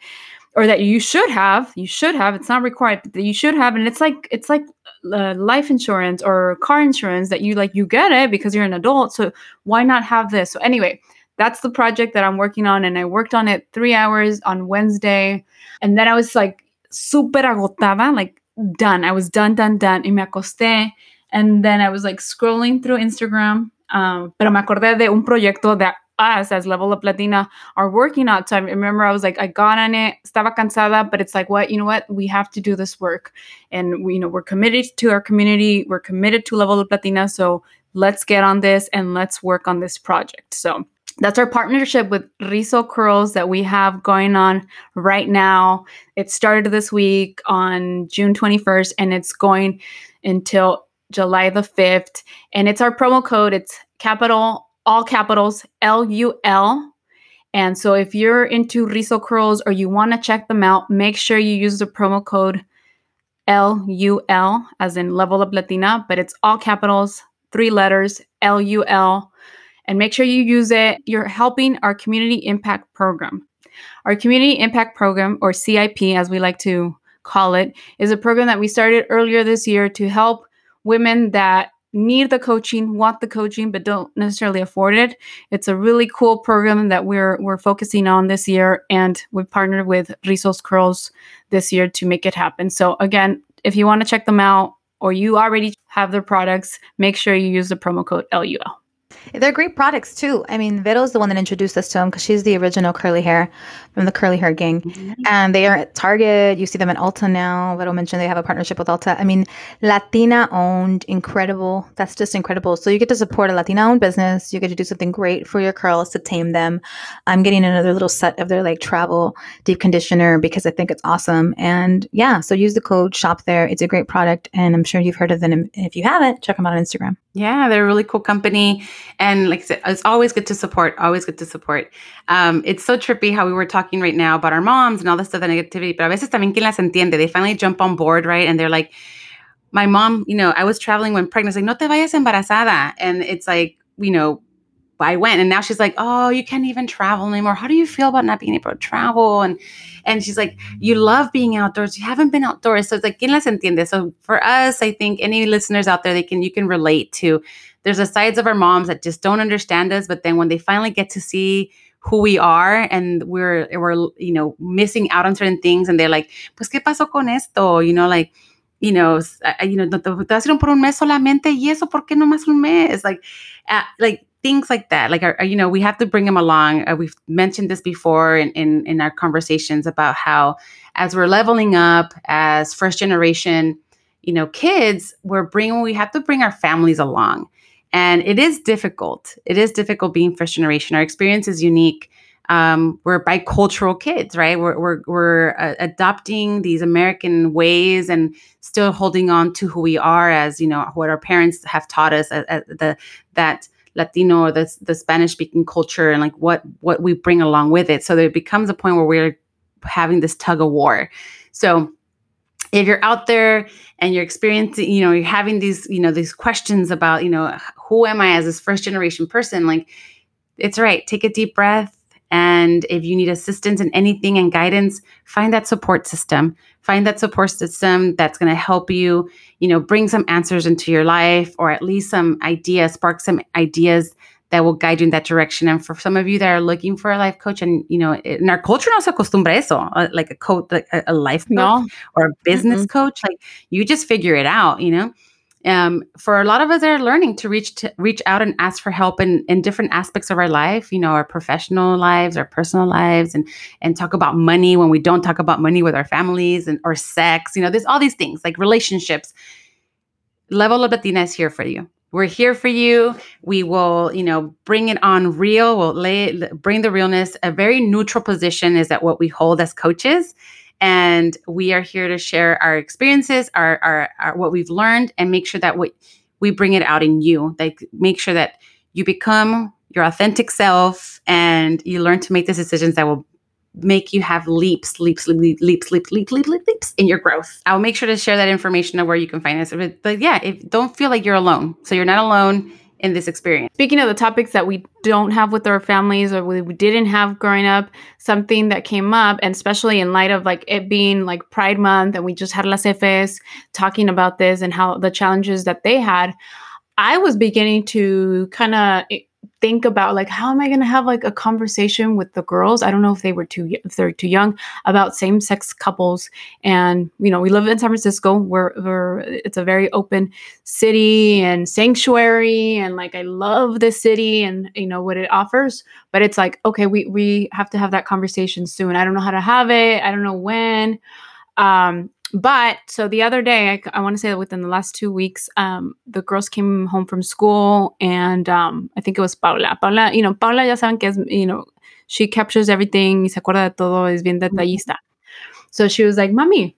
or that you should have you should have it's not required that you should have. And it's like it's like uh, life insurance or car insurance that you like you get it because you're an adult so why not have this? So anyway that's the project that I'm working on. And I worked on it three hours on Wednesday. And then I was like super agotada, like done. I was done, done, done. Y me acosté. And then I was like scrolling through Instagram. Um, pero me acordé de un proyecto that us as Level Up Latina are working on. So I remember I was like, I got on it, estaba cansada, but it's like, what, you know what? We have to do this work. And we, you know, we're committed to our community. We're committed to Level Up Latina. So let's get on this and let's work on this project. So that's our partnership with Rizos Curls that we have going on right now. It started this week on June 21st and it's going until July the 5th. And it's our promo code. It's capital, all capitals, L U L. And so if you're into Rizos Curls or you want to check them out, make sure you use the promo code L U L as in Level Up Latina, but it's all capitals, three letters, L U L and make sure you use it. You're helping our community impact program. Our community impact program, or CIP as we like to call it, is a program that we started earlier this year to help women that need the coaching, want the coaching, but don't necessarily afford it. It's a really cool program that we're we're focusing on this year, and we've partnered with Rizos Curls this year to make it happen. So again, if you want to check them out or you already have their products, make sure you use the promo code LUL. They're great products too. I mean, Vero's the one that introduced us to them because she's the original curly hair from the curly hair gang. Mm-hmm. And they are at Target. You see them at Ulta now. Vero mentioned they have a partnership with Ulta. I mean, Latina owned, incredible. That's just incredible. So you get to support a Latina owned business. You get to do something great for your curls to tame them. I'm getting another little set of their like travel deep conditioner because I think it's awesome. And yeah, so use the code shop there. It's a great product. And I'm sure you've heard of them. If you haven't, check them out on Instagram. Yeah, they're a really cool company. And like I said, it's always good to support, always good to support. Um, it's so trippy how we were talking right now about our moms and all this stuff, the negativity, but a veces también quien las entiende, they finally jump on board, right? And they're like, my mom, you know, I was traveling when pregnant, like, no te vayas embarazada. And it's like, you know, I went and now she's like, "Oh, you can't even travel anymore. How do you feel about not being able to travel?" And and she's like, "You love being outdoors. You haven't been outdoors." So it's like, ¿quién las entiende? So for us, I think any listeners out there, they can you can relate to. There's the sides of our moms that just don't understand us, but then when they finally get to see who we are and we're we're you know missing out on certain things, and they're like, "Pues qué pasó con esto?" You know, like you know, you know, te, te por un mes solamente y eso, ¿por qué no más un mes? Like, uh, like things like that. Like you know we have to bring them along. Uh, we've mentioned this before in, in in our conversations about how as we're leveling up as first generation you know kids we're bringing we have to bring our families along. And it is difficult. It is difficult being first generation. Our experience is unique. Um, we're bicultural kids right? We're we're, we're uh, adopting these american ways and still holding on to who we are as you know what our parents have taught us as the that Latino or the, the Spanish speaking culture and like what what we bring along with it. So there becomes a point where we're having this tug of war. So if you're out there and you're experiencing, you know, you're having these, you know, these questions about, you know, who am I as this first generation person? Like, it's right. Take a deep breath. And if you need assistance in anything and guidance, find that support system find that support system that's going to help you you know bring some answers into your life or at least some ideas spark some ideas that will guide you in that direction and for some of you that are looking for a life coach and you know in our culture no se acostumbra eso uh, like a coach like a, life coach no. or a business mm-hmm. coach like you just figure it out you know um, for a lot of us are learning to reach to reach out and ask for help in, in different aspects of our life, you know, our professional lives, our personal lives, and and talk about money when we don't talk about money with our families and or sex, you know, there's all these things like relationships. Level Up Latina is here for you. We're here for you. We will, you know, bring it on real. We'll lay bring the realness. A very neutral position is that what we hold as coaches and we are here to share our experiences, our, our, our what we've learned, and make sure that what we bring it out in you. Like make sure that you become your authentic self and you learn to make the decisions that will make you have leaps, leaps, leaps, leaps, leaps, leaps, leaps, leaps in your growth. I'll make sure to share that information of where you can find us. But, but yeah, if, don't feel like you're alone. So you're not alone in this experience. Speaking of the topics that we don't have with our families or we didn't have growing up, something that came up, and especially in light of like it being like Pride Month and we just had Las Efes talking about this and how the challenges that they had, I was beginning to kind of think about like how am I going to have like a conversation with the girls? I don't know if they were too if they're too young about same sex couples. And you know, we live in San Francisco. Where we're it's a very open city and sanctuary, and like I love this city and you know what it offers. But it's like okay, we we have to have that conversation soon. I don't know how to have it. I don't know when. Um, but so the other day, I, I want to say that within the last two weeks, um, the girls came home from school, and um, I think it was Paula. Paula, you know, Paula ya saben que es, you know, she captures everything se acuerda de todo, es bien detallista. So she was like, "Mommy,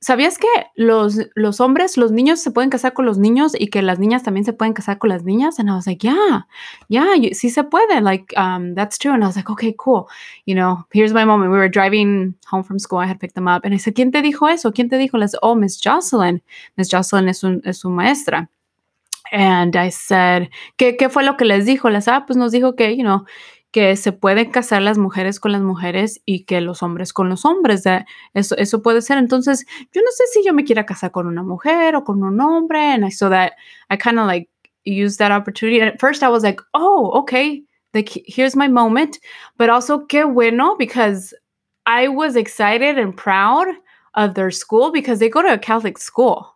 ¿sabías que los, los hombres, los niños se pueden casar con los niños y que las niñas también se pueden casar con las niñas? And I was like, yeah, yeah, sí se puede. Like, um, that's true. And I was like, okay, cool. You know, here's my moment. We were driving home from school. I had picked them up. And I said, ¿quién te dijo eso? ¿Quién te dijo? Les, oh, Miss Jocelyn. Miss Jocelyn es, un, es su maestra. And I said, ¿qué, ¿qué fue lo que les dijo? Les, ah, pues nos dijo que, you know, que se pueden casar las mujeres con las mujeres y que los hombres con los hombres. Eso, eso puede ser. Entonces, yo no sé si yo me quiera casar con una mujer o con un hombre. And I saw that I kind of like used that opportunity. And at first I was like, oh, okay, like here's my moment. But also, qué bueno, because I was excited and proud of their school because they go to a Catholic school.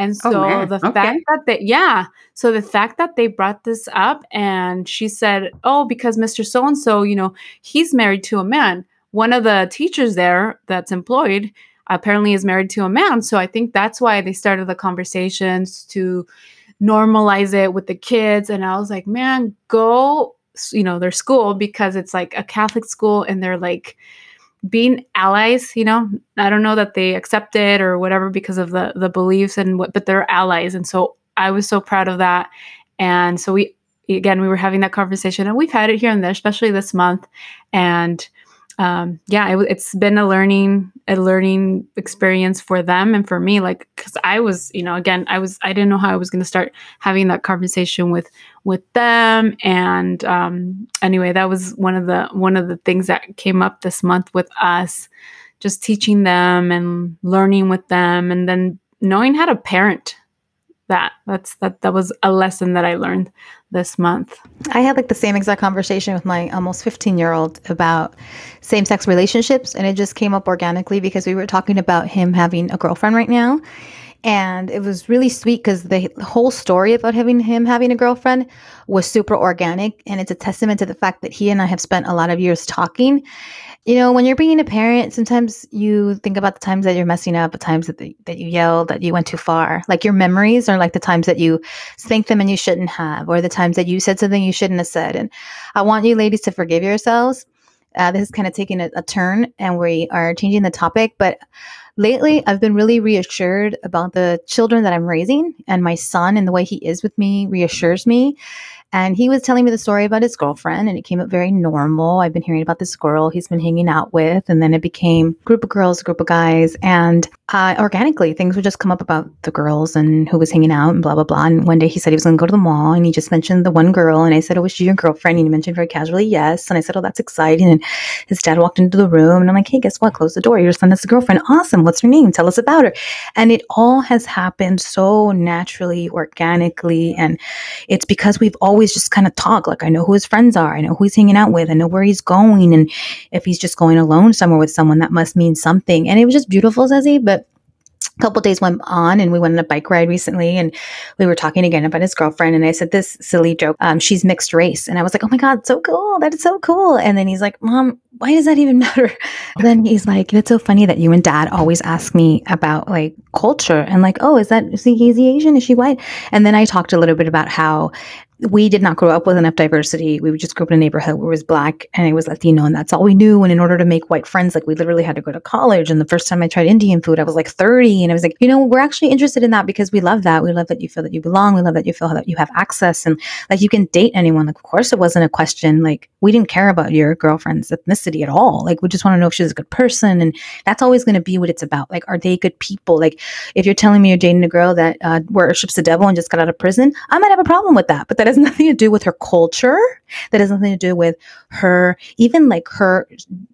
And oh, so oh, the okay. fact that they, yeah, so the fact that they brought this up and she said, oh, because Mr. So and so, you know, he's married to a man. One of the teachers there that's employed apparently is married to a man. So I think that's why they started the conversations to normalize it with the kids. And I was like, man, go, you know, their school because it's like a Catholic school and they're like, being allies you know? I don't know that they accept it or whatever because of the the beliefs and what but they're allies. And so i was so proud of that. And so we again we were having that conversation and we've had it here and there especially this month. And um, yeah, it, it's been a learning a learning experience for them and for me. Like, because I was, you know, again, I was I didn't know how I was going to start having that conversation with with them. And um, anyway, that was one of the one of the things that came up this month with us, just teaching them and learning with them, and then knowing how to parent that that's that that was a lesson that i learned this month? I had like the same exact conversation with my almost 15 year old about same-sex relationships and it just came up organically because we were talking about him having a girlfriend right now. And it was really sweet because the whole story about having him having a girlfriend was super organic and it's a testament to the fact that he and i have spent a lot of years talking you know, when you're being a parent, sometimes you think about the times that you're messing up, the times that, the, that you yelled, that you went too far. Like your memories are like the times that you spanked them and you shouldn't have, or the times that you said something you shouldn't have said. And I want you ladies to forgive yourselves. Uh, this is kind of taking a, a turn and we are changing the topic, but lately I've been really reassured about the children that I'm raising and my son and the way he is with me reassures me. And he was telling me the story about his girlfriend, and it came up very normal. I've been hearing about this girl he's been hanging out with, and then it became group of girls, group of guys, and uh, organically things would just come up about the girls and who was hanging out and blah blah blah. And one day he said he was going to go to the mall, and he just mentioned the one girl, and I said, "Oh, was she your girlfriend?" And he mentioned very casually, "Yes." And I said, "Oh, that's exciting." And his dad walked into the room, and I'm like, "Hey, guess what? Close the door. Your son has a girlfriend. Awesome. What's her name? Tell us about her." And it all has happened so naturally, organically, and it's because we've always always just kind of talk. Like, I know who his friends are. I know who he's hanging out with. I know where he's going. And if he's just going alone somewhere with someone, that must mean something. And it was just beautiful, Ceci. But a couple days went on and we went on a bike ride recently and we were talking again about his girlfriend and i said this silly joke um, she's mixed race and i was like oh my god so cool that is so cool and then he's like mom why does that even matter then he's like it's so funny that you and dad always ask me about like culture and like oh is that is he, is he asian is she white and then i talked a little bit about how we did not grow up with enough diversity. We just grew up in a neighborhood where it was black and it was Latino, and that's all we knew. And in order to make white friends, like we literally had to go to college. And the first time I tried Indian food, I was like 30. And I was like, you know, we're actually interested in that because we love that. We love that you feel that you belong. We love that you feel that you have access and like you can date anyone. Like, of course, it wasn't a question. Like, we didn't care about your girlfriend's ethnicity at all. Like, we just want to know if she's a good person. And that's always going to be what it's about. Like, are they good people? Like, if you're telling me you're dating a girl that uh, worships the devil and just got out of prison, I might have a problem with that. But that has nothing to do with her culture. That has nothing to do with her, even like her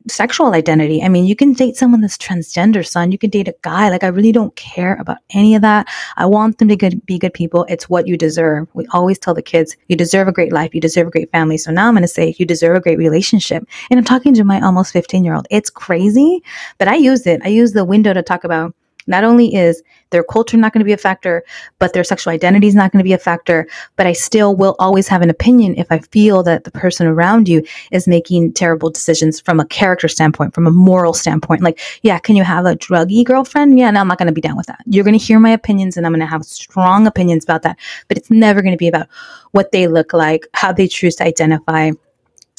sexual identity. I mean, you can date someone that's transgender, son. You can date a guy. Like, I really don't care about any of that. I want them to be good people. It's what you deserve. We always tell the kids, you deserve a great life. You deserve a great family. So now I'm going to say, you deserve a great relationship. And I'm talking to my almost 15 year old. It's crazy, but I use it. I use the window to talk about not only is their culture not going to be a factor, but their sexual identity is not going to be a factor, but I still will always have an opinion if I feel that the person around you is making terrible decisions from a character standpoint, from a moral standpoint. Like, yeah, can you have a druggy girlfriend? Yeah, no, I'm not going to be down with that. You're going to hear my opinions and I'm going to have strong opinions about that, but it's never going to be about what they look like, how they choose to identify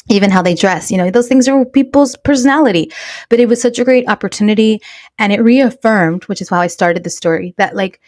even how they dress you know those things are people's personality but it was such a great opportunity and it reaffirmed which is why i started the story that like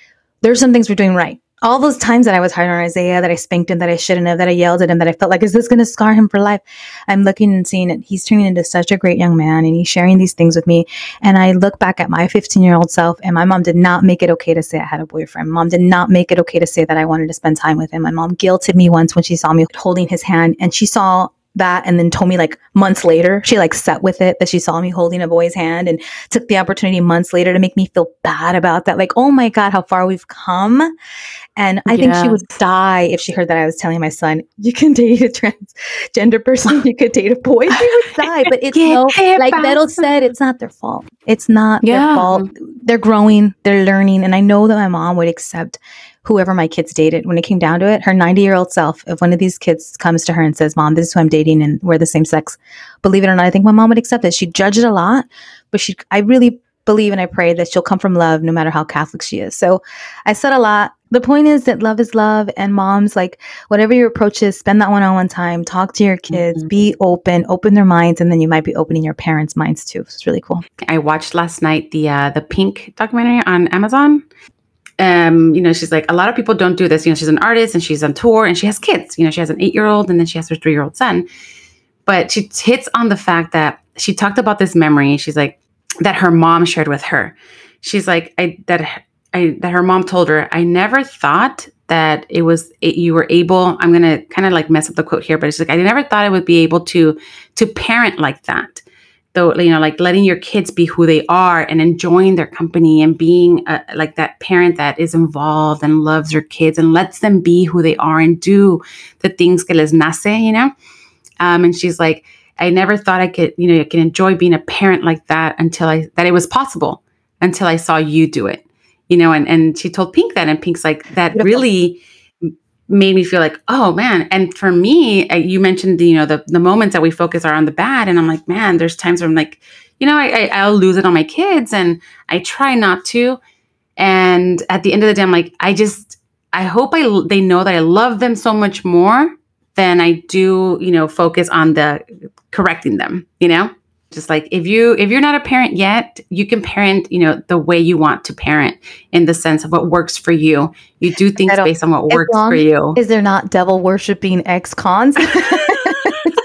there's some things we're doing right all those times that I was hard on Isaiah, that I spanked him, that I shouldn't have, that I yelled at him, that I felt like, is this going to scar him for life? I'm looking and seeing it. He's turning into such a great young man and he's sharing these things with me. And I look back at my 15 year old self and my mom did not make it okay to say I had a boyfriend. Mom did not make it okay to say that I wanted to spend time with him. My mom guilted me once when she saw me holding his hand and she saw that and then told me like months later she like sat with it that she saw me holding a boy's hand and took the opportunity months later to make me feel bad about that like oh my god how far we've come. And i think she would die if she heard that i was telling my son you can date a transgender person you could date a boy. She would die but it's no like Vero said it's not their fault. It's not yeah. their fault. They're growing they're learning and i know that my mom would accept whoever my kids dated. When it came down to it, her 90 year old self, if one of these kids comes to her and says, Mom, this is who I'm dating and we're the same sex, believe it or not, I think my mom would accept it. She'd judge it a lot, but she, I really believe and I pray that she'll come from love no matter how Catholic she is. So I said a lot. The point is that love is love, and moms, like whatever your approach is, spend that one on one time, talk to your kids, mm-hmm. be open, open their minds, and then you might be opening your parents' minds too. It's really cool. I watched last night the uh, the Pink documentary on Amazon um, you know, she's like, a lot of people don't do this. You know, she's an artist and she's on tour and she has kids. You know, she has an eight year old and then she has her three year old son. But she hits on the fact that she talked about this memory. She's like, that her mom shared with her. She's like, I, that, I, that her mom told her, I never thought that it was, it, you were able, I'm going to kind of like mess up the quote here, but it's like, I never thought I would be able to, to parent like that though you know like letting your kids be who they are and enjoying their company and being a, like that parent that is involved and loves your kids and lets them be who they are and do the things que les nace you know? Um, and she's like i never thought i could you know i could enjoy being a parent like that until i that it was possible until i saw you do it you know? And and she told pink that and pink's like that really made me feel like, oh man. And for me, you mentioned, you know, the, the moments that we focus are on the bad. And I'm like, man, there's times where I'm like, you know, I, I, will lose it on my kids and I try not to. And at the end of the day, I'm like, I just, I hope I, they know that I love them so much more than I do, you know, focus on the correcting them, you know? Just like if you if you're not a parent yet you can parent you know the way you want to parent in the sense of what works for you. You do things based on what works for you. is there not devil worshiping ex-cons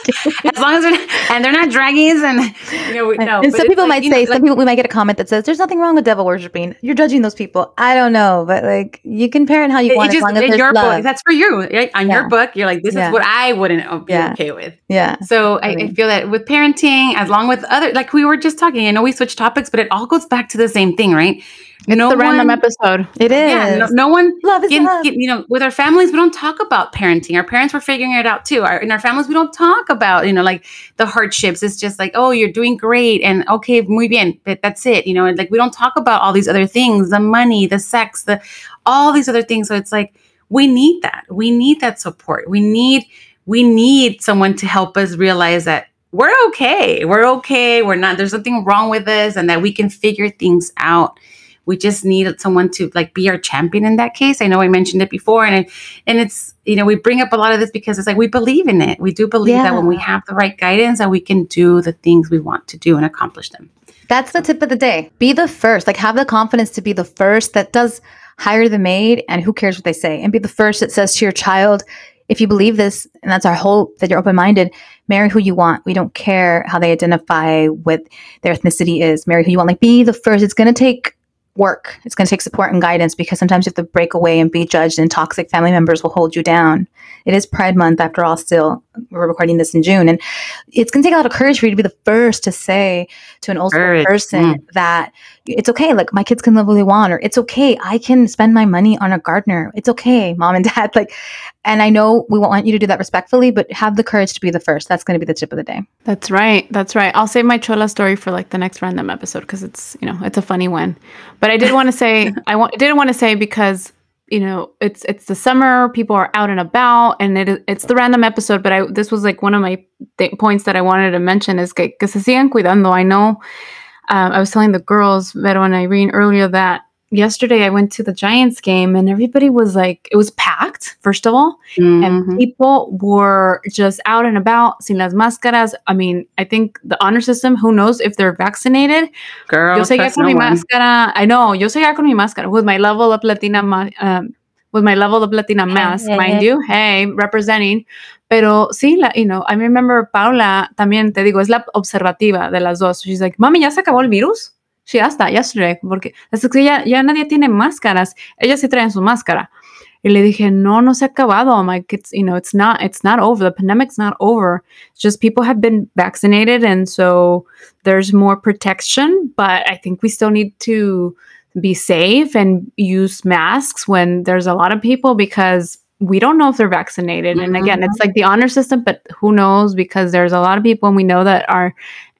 as long as they're and they're not draggies and you know no. And some people like, might say, know, some like, people we might get a comment that says, "There's nothing wrong with devil worshiping. You're judging those people." I don't know, but like you can parent how you it, want it just, as long as your love. book. That's for you. Right? On yeah. your book, you're like, "This yeah. is what I wouldn't be yeah. okay with." Yeah. So I, I, feel that with parenting, as long with other, like we were just talking. I know we switched topics, but it all goes back to the same thing, right? It's no the random episode. It is. Yeah, no, no one. Love is get, love. You know, with our families, we don't talk about parenting. Our parents were figuring it out too. Our, in our families, we don't talk about you know like the hardships. It's just like, oh, you're doing great, and okay, muy bien, but that's it. You know, like we don't talk about all these other things, the money, the sex, the all these other things. So it's like we need that. We need that support. We need we need someone to help us realize that we're okay. We're okay. We're not. There's nothing wrong with us, and that we can figure things out we just need someone to like be our champion in that case. I know I mentioned it before, and it, and it's you know we bring up a lot of this because it's like we believe in it. We do believe yeah. that when we have the right guidance, that we can do the things we want to do and accomplish them. That's the tip of the day. Be the first. Like have the confidence to be the first that does hire the maid, and who cares what they say, and be the first that says to your child, if you believe this, and that's our hope that you're open minded, marry who you want. We don't care how they identify, what their ethnicity is. Marry who you want. Like, be the first. It's going to take work. It's going to take support and guidance because sometimes you have to break away and be judged, and toxic family members will hold you down. It is Pride Month, after all. Still, we're recording this in June, and it's going to take a lot of courage for you to be the first to say to an old person mm. that it's okay. Like my kids can live what they want, or it's okay. I can spend my money on a gardener. It's okay, mom and dad. Like, and I know we won't want you to do that respectfully, but have the courage to be the first. That's going to be the tip of the day. That's right. That's right. I'll save my chola story for like the next random episode because it's you know it's a funny one. But I did want to say I want didn't want to say because you know it's it's the summer people are out and about and it it's the random episode but i this was like one of my th- points that i wanted to mention is que, que se sigan cuidando i know um, i was telling the girls Vero and irene earlier that yesterday I went to the Giants game and everybody was like, it was packed, first of all, mm-hmm. and people were just out and about, sin las máscaras. I mean, I think the honor system, who knows if they're vaccinated? Girl, yo seguía con no mi one. máscara. I know, yo seguía con mi máscara with my Level Up Latina, um, with my Level Up Latina mask, hey, mind hey. you. Hey, representing. Pero sí, la, you know, I remember Paula también, te digo, es la observativa de las dos. She's like, mami, ¿ya se acabó el virus? Sí, hasta yesterday, porque es que ya, ya nadie tiene máscaras. Ellas sí traen su máscara. Y le dije, no, no se ha acabado. I'm like, it's, you know, it's not, it's not over. The pandemic's not over. It's just people have been vaccinated. And so there's more protection, but I think we still need to be safe and use masks when there's a lot of people because we don't know if they're vaccinated. Mm-hmm. And again, it's like the honor system, but who knows? Because there's a lot of people and we know that are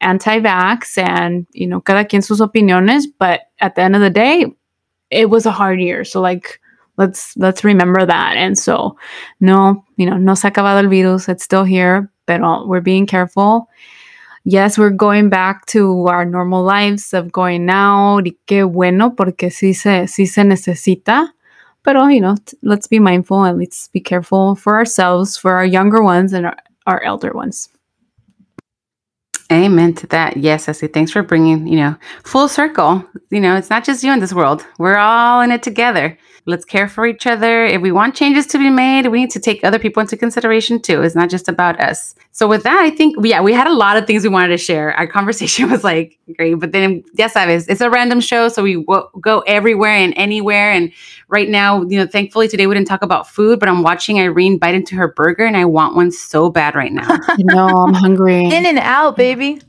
anti-vax and, you know, cada quien sus opiniones. But at the end of the day, it was a hard year. So like, let's, let's remember that. And so no, you know, no se ha acabado el virus. It's still here, but we're being careful. Yes, we're going back to our normal lives of going out. Y qué bueno, porque sí se, sí se necesita. But, you know, let's be mindful and let's be careful for ourselves, for our younger ones and our, our elder ones. Amen to that. Yes, Ceci. Thanks for bringing, you know, full circle. You know, it's not just you in this world. We're all in it together. Let's care for each other. If we want changes to be made, we need to take other people into consideration too. It's not just about us. So with that, I think yeah, we had a lot of things we wanted to share. Our conversation was like great, but then yes, sabes, it's a random show, so we w- go everywhere and anywhere. And right now, you know, thankfully today we didn't talk about food, but I'm watching Irene bite into her burger, and I want one so bad right now. no, I'm hungry. In and out, baby.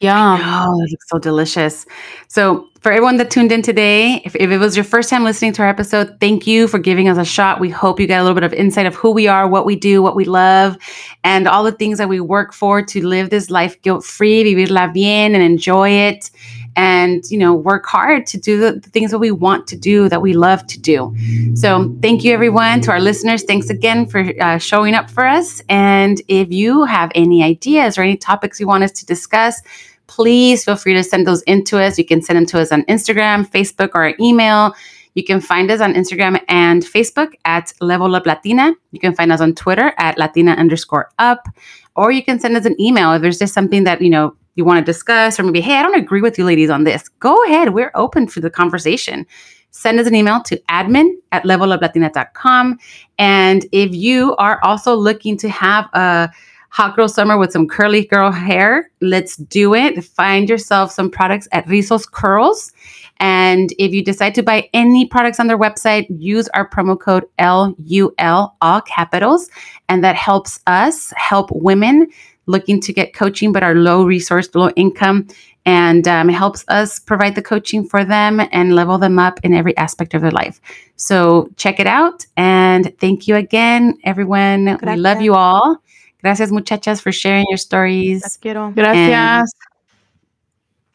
Yum. Oh, it looks so delicious. So, for everyone that tuned in today, if, if, it was your first time listening to our episode, thank you for giving us a shot. We hope you got a little bit of insight of who we are, what we do, what we love, and all the things that we work for to live this life guilt free, vivir la bien, and enjoy it. And, you know, work hard to do the, things that we want to do, that we love to do. So, thank you, everyone. To our listeners, thanks again for uh, showing up for us. And if you have any ideas or any topics you want us to discuss, please feel free to send those in to us. You can send them to us on Instagram, Facebook, or email. You can find us on Instagram and Facebook at Level Up Latina. You can find us on Twitter at Latina underscore up, or you can send us an email if there's just something that you know you want to discuss, or maybe, hey, I don't agree with you ladies on this. Go ahead. We're open for the conversation. Send us an email to admin at leveluplatina.com. And if you are also looking to have a hot girl summer with some curly girl hair, let's do it. Find yourself some products at Rizos Curls. And if you decide to buy any products on their website, use our promo code LUL, all capitals. And that helps us help women looking to get coaching but are low resource, low income. And um, it helps us provide the coaching for them and level them up in every aspect of their life. So check it out. And thank you again, everyone. Gracias. We love you all. Gracias, muchachas, for sharing your stories. Las quiero. Gracias.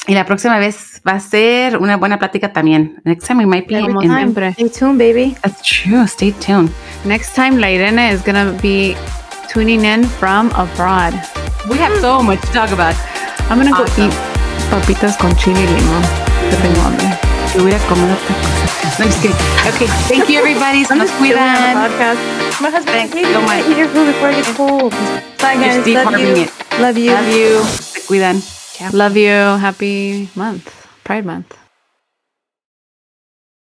Y la próxima vez va a ser una buena plática también. Next time we might be Every in time. Stay tuned, baby. That's true. Stay tuned. Next time, La Irene is going to be tuning in from abroad. We have so much to talk about. I'm going to awesome. go eat papitas con chile y limón. Que tengo hambre. Yo voy a comer otra cosa. No, I'm just kidding. Okay, thank you, everybody. Se nos cuidan. My husband, Thanks I so much. eat your food before it gets cold. Bye, guys. You're Love you. it. Love you. Love you. Se cuidan. Love you. Happy month. Pride month.